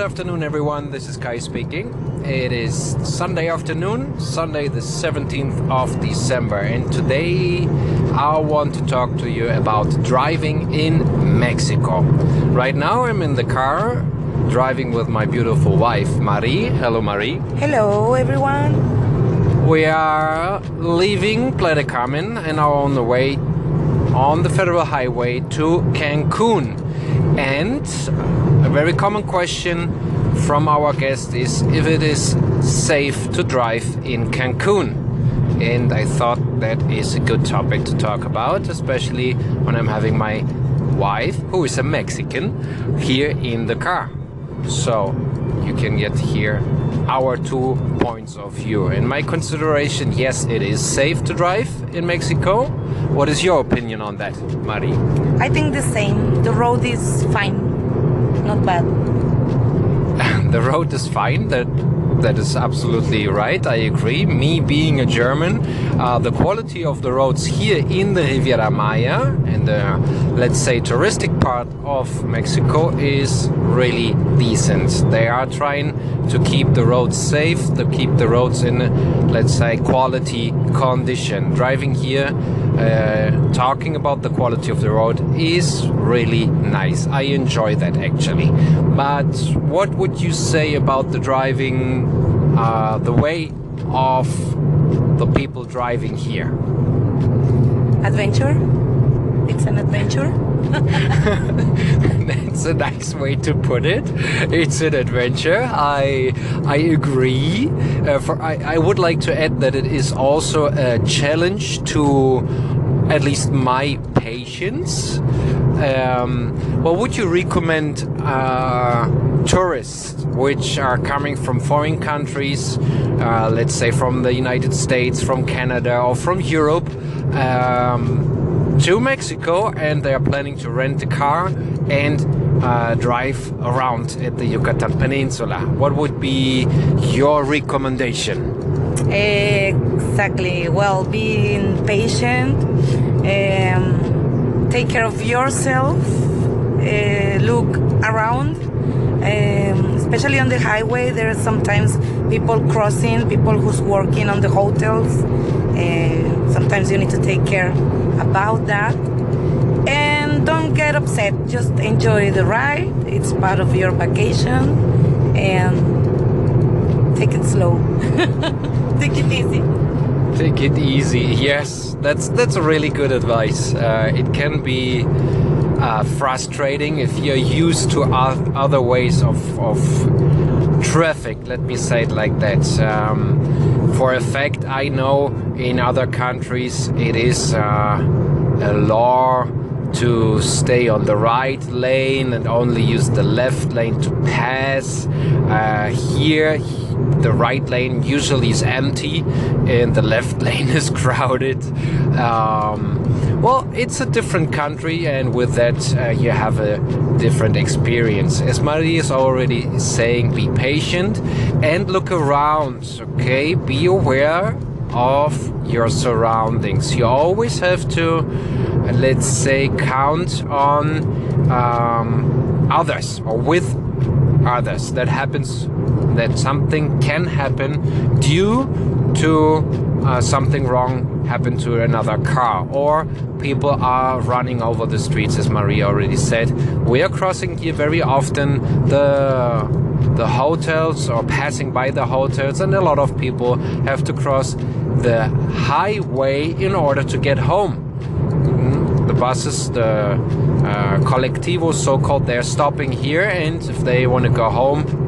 afternoon, everyone. This is Kai speaking. It is Sunday afternoon, Sunday the 17th of December, and today I want to talk to you about driving in Mexico. Right now, I'm in the car driving with my beautiful wife, Marie. Hello, Marie. Hello, everyone. We are leaving Playa Carmen and are on the way on the federal highway to Cancun. And a very common question from our guest is if it is safe to drive in Cancun. And I thought that is a good topic to talk about, especially when I'm having my wife, who is a Mexican, here in the car. So you can get here our two points of view. In my consideration, yes, it is safe to drive in Mexico. What is your opinion on that, Mari? I think the same. The road is fine, not bad. The road is fine. That that is absolutely right. I agree. Me being a German, uh, the quality of the roads here in the Riviera Maya and the, let's say, touristic part of Mexico is really decent. They are trying to keep the roads safe, to keep the roads in, let's say, quality condition. Driving here, uh, talking about the quality of the road is really nice. I enjoy that actually. But what would you say about the driving, uh, the way of the people driving here? Adventure? It's an adventure. That's a nice way to put it. It's an adventure. I I agree. Uh, for I, I would like to add that it is also a challenge to at least my patience. Um, what would you recommend uh, tourists which are coming from foreign countries, uh, let's say from the United States, from Canada, or from Europe? Um, to Mexico and they are planning to rent a car and uh, drive around at the Yucatan Peninsula. What would be your recommendation? Exactly. Well, being patient, um, take care of yourself, uh, look around. Um, especially on the highway, there are sometimes people crossing, people who's working on the hotels. Uh, sometimes you need to take care about that. And don't get upset, just enjoy the ride. It's part of your vacation and take it slow. take it easy. Take it easy. Yes, that's that's really good advice. Uh, it can be uh, frustrating if you're used to other ways of, of traffic. Let me say it like that. Um, for a fact, I know in other countries it is uh, a law to stay on the right lane and only use the left lane to pass. Uh, here, the right lane usually is empty and the left lane is crowded. Um, well, it's a different country, and with that, uh, you have a different experience. As Marie is already saying, be patient and look around, okay? Be aware of your surroundings. You always have to, let's say, count on um, others or with others. That happens, that something can happen due to uh, something wrong happen to another car or people are running over the streets as Maria already said we are crossing here very often the the hotels or passing by the hotels and a lot of people have to cross the highway in order to get home. The buses the uh, colectivos so called they're stopping here and if they want to go home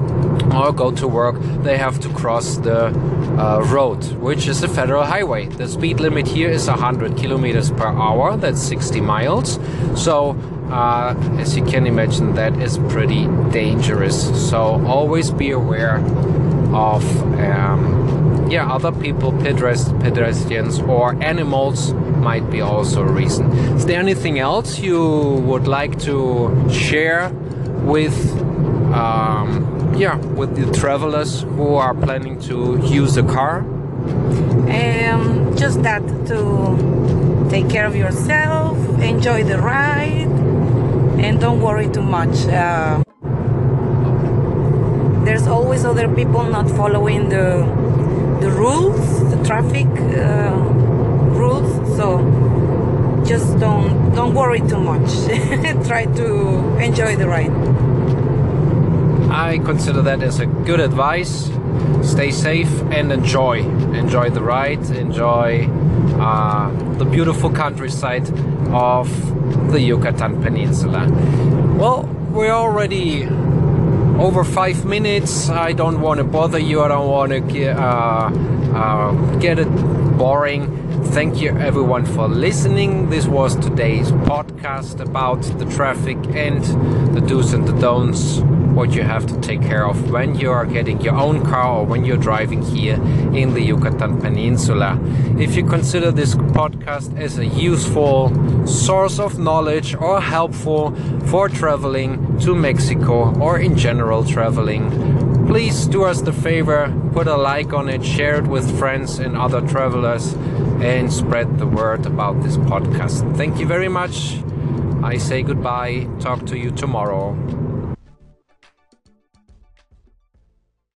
or go to work, they have to cross the uh, road, which is a federal highway. The speed limit here is 100 kilometers per hour, that's 60 miles. So, uh, as you can imagine, that is pretty dangerous. So, always be aware of um, yeah, other people, pedestrians, or animals might be also a reason. Is there anything else you would like to share with? Um, yeah, with the travelers who are planning to use the car? Um, just that to take care of yourself, enjoy the ride, and don't worry too much. Uh, there's always other people not following the the rules, the traffic uh, rules. So just don't don't worry too much. Try to enjoy the ride. I consider that as a good advice. Stay safe and enjoy. Enjoy the ride. Enjoy uh, the beautiful countryside of the Yucatan Peninsula. Well, we're already over five minutes. I don't want to bother you. I don't want to get, uh, uh, get it boring. Thank you everyone for listening. This was today's podcast about the traffic and the do's and the don'ts, what you have to take care of when you are getting your own car or when you're driving here in the Yucatan Peninsula. If you consider this podcast as a useful source of knowledge or helpful for traveling to Mexico or in general traveling, please do us the favor, put a like on it, share it with friends and other travelers, and spread the word about this podcast. Thank you very much. I say goodbye. Talk to you tomorrow.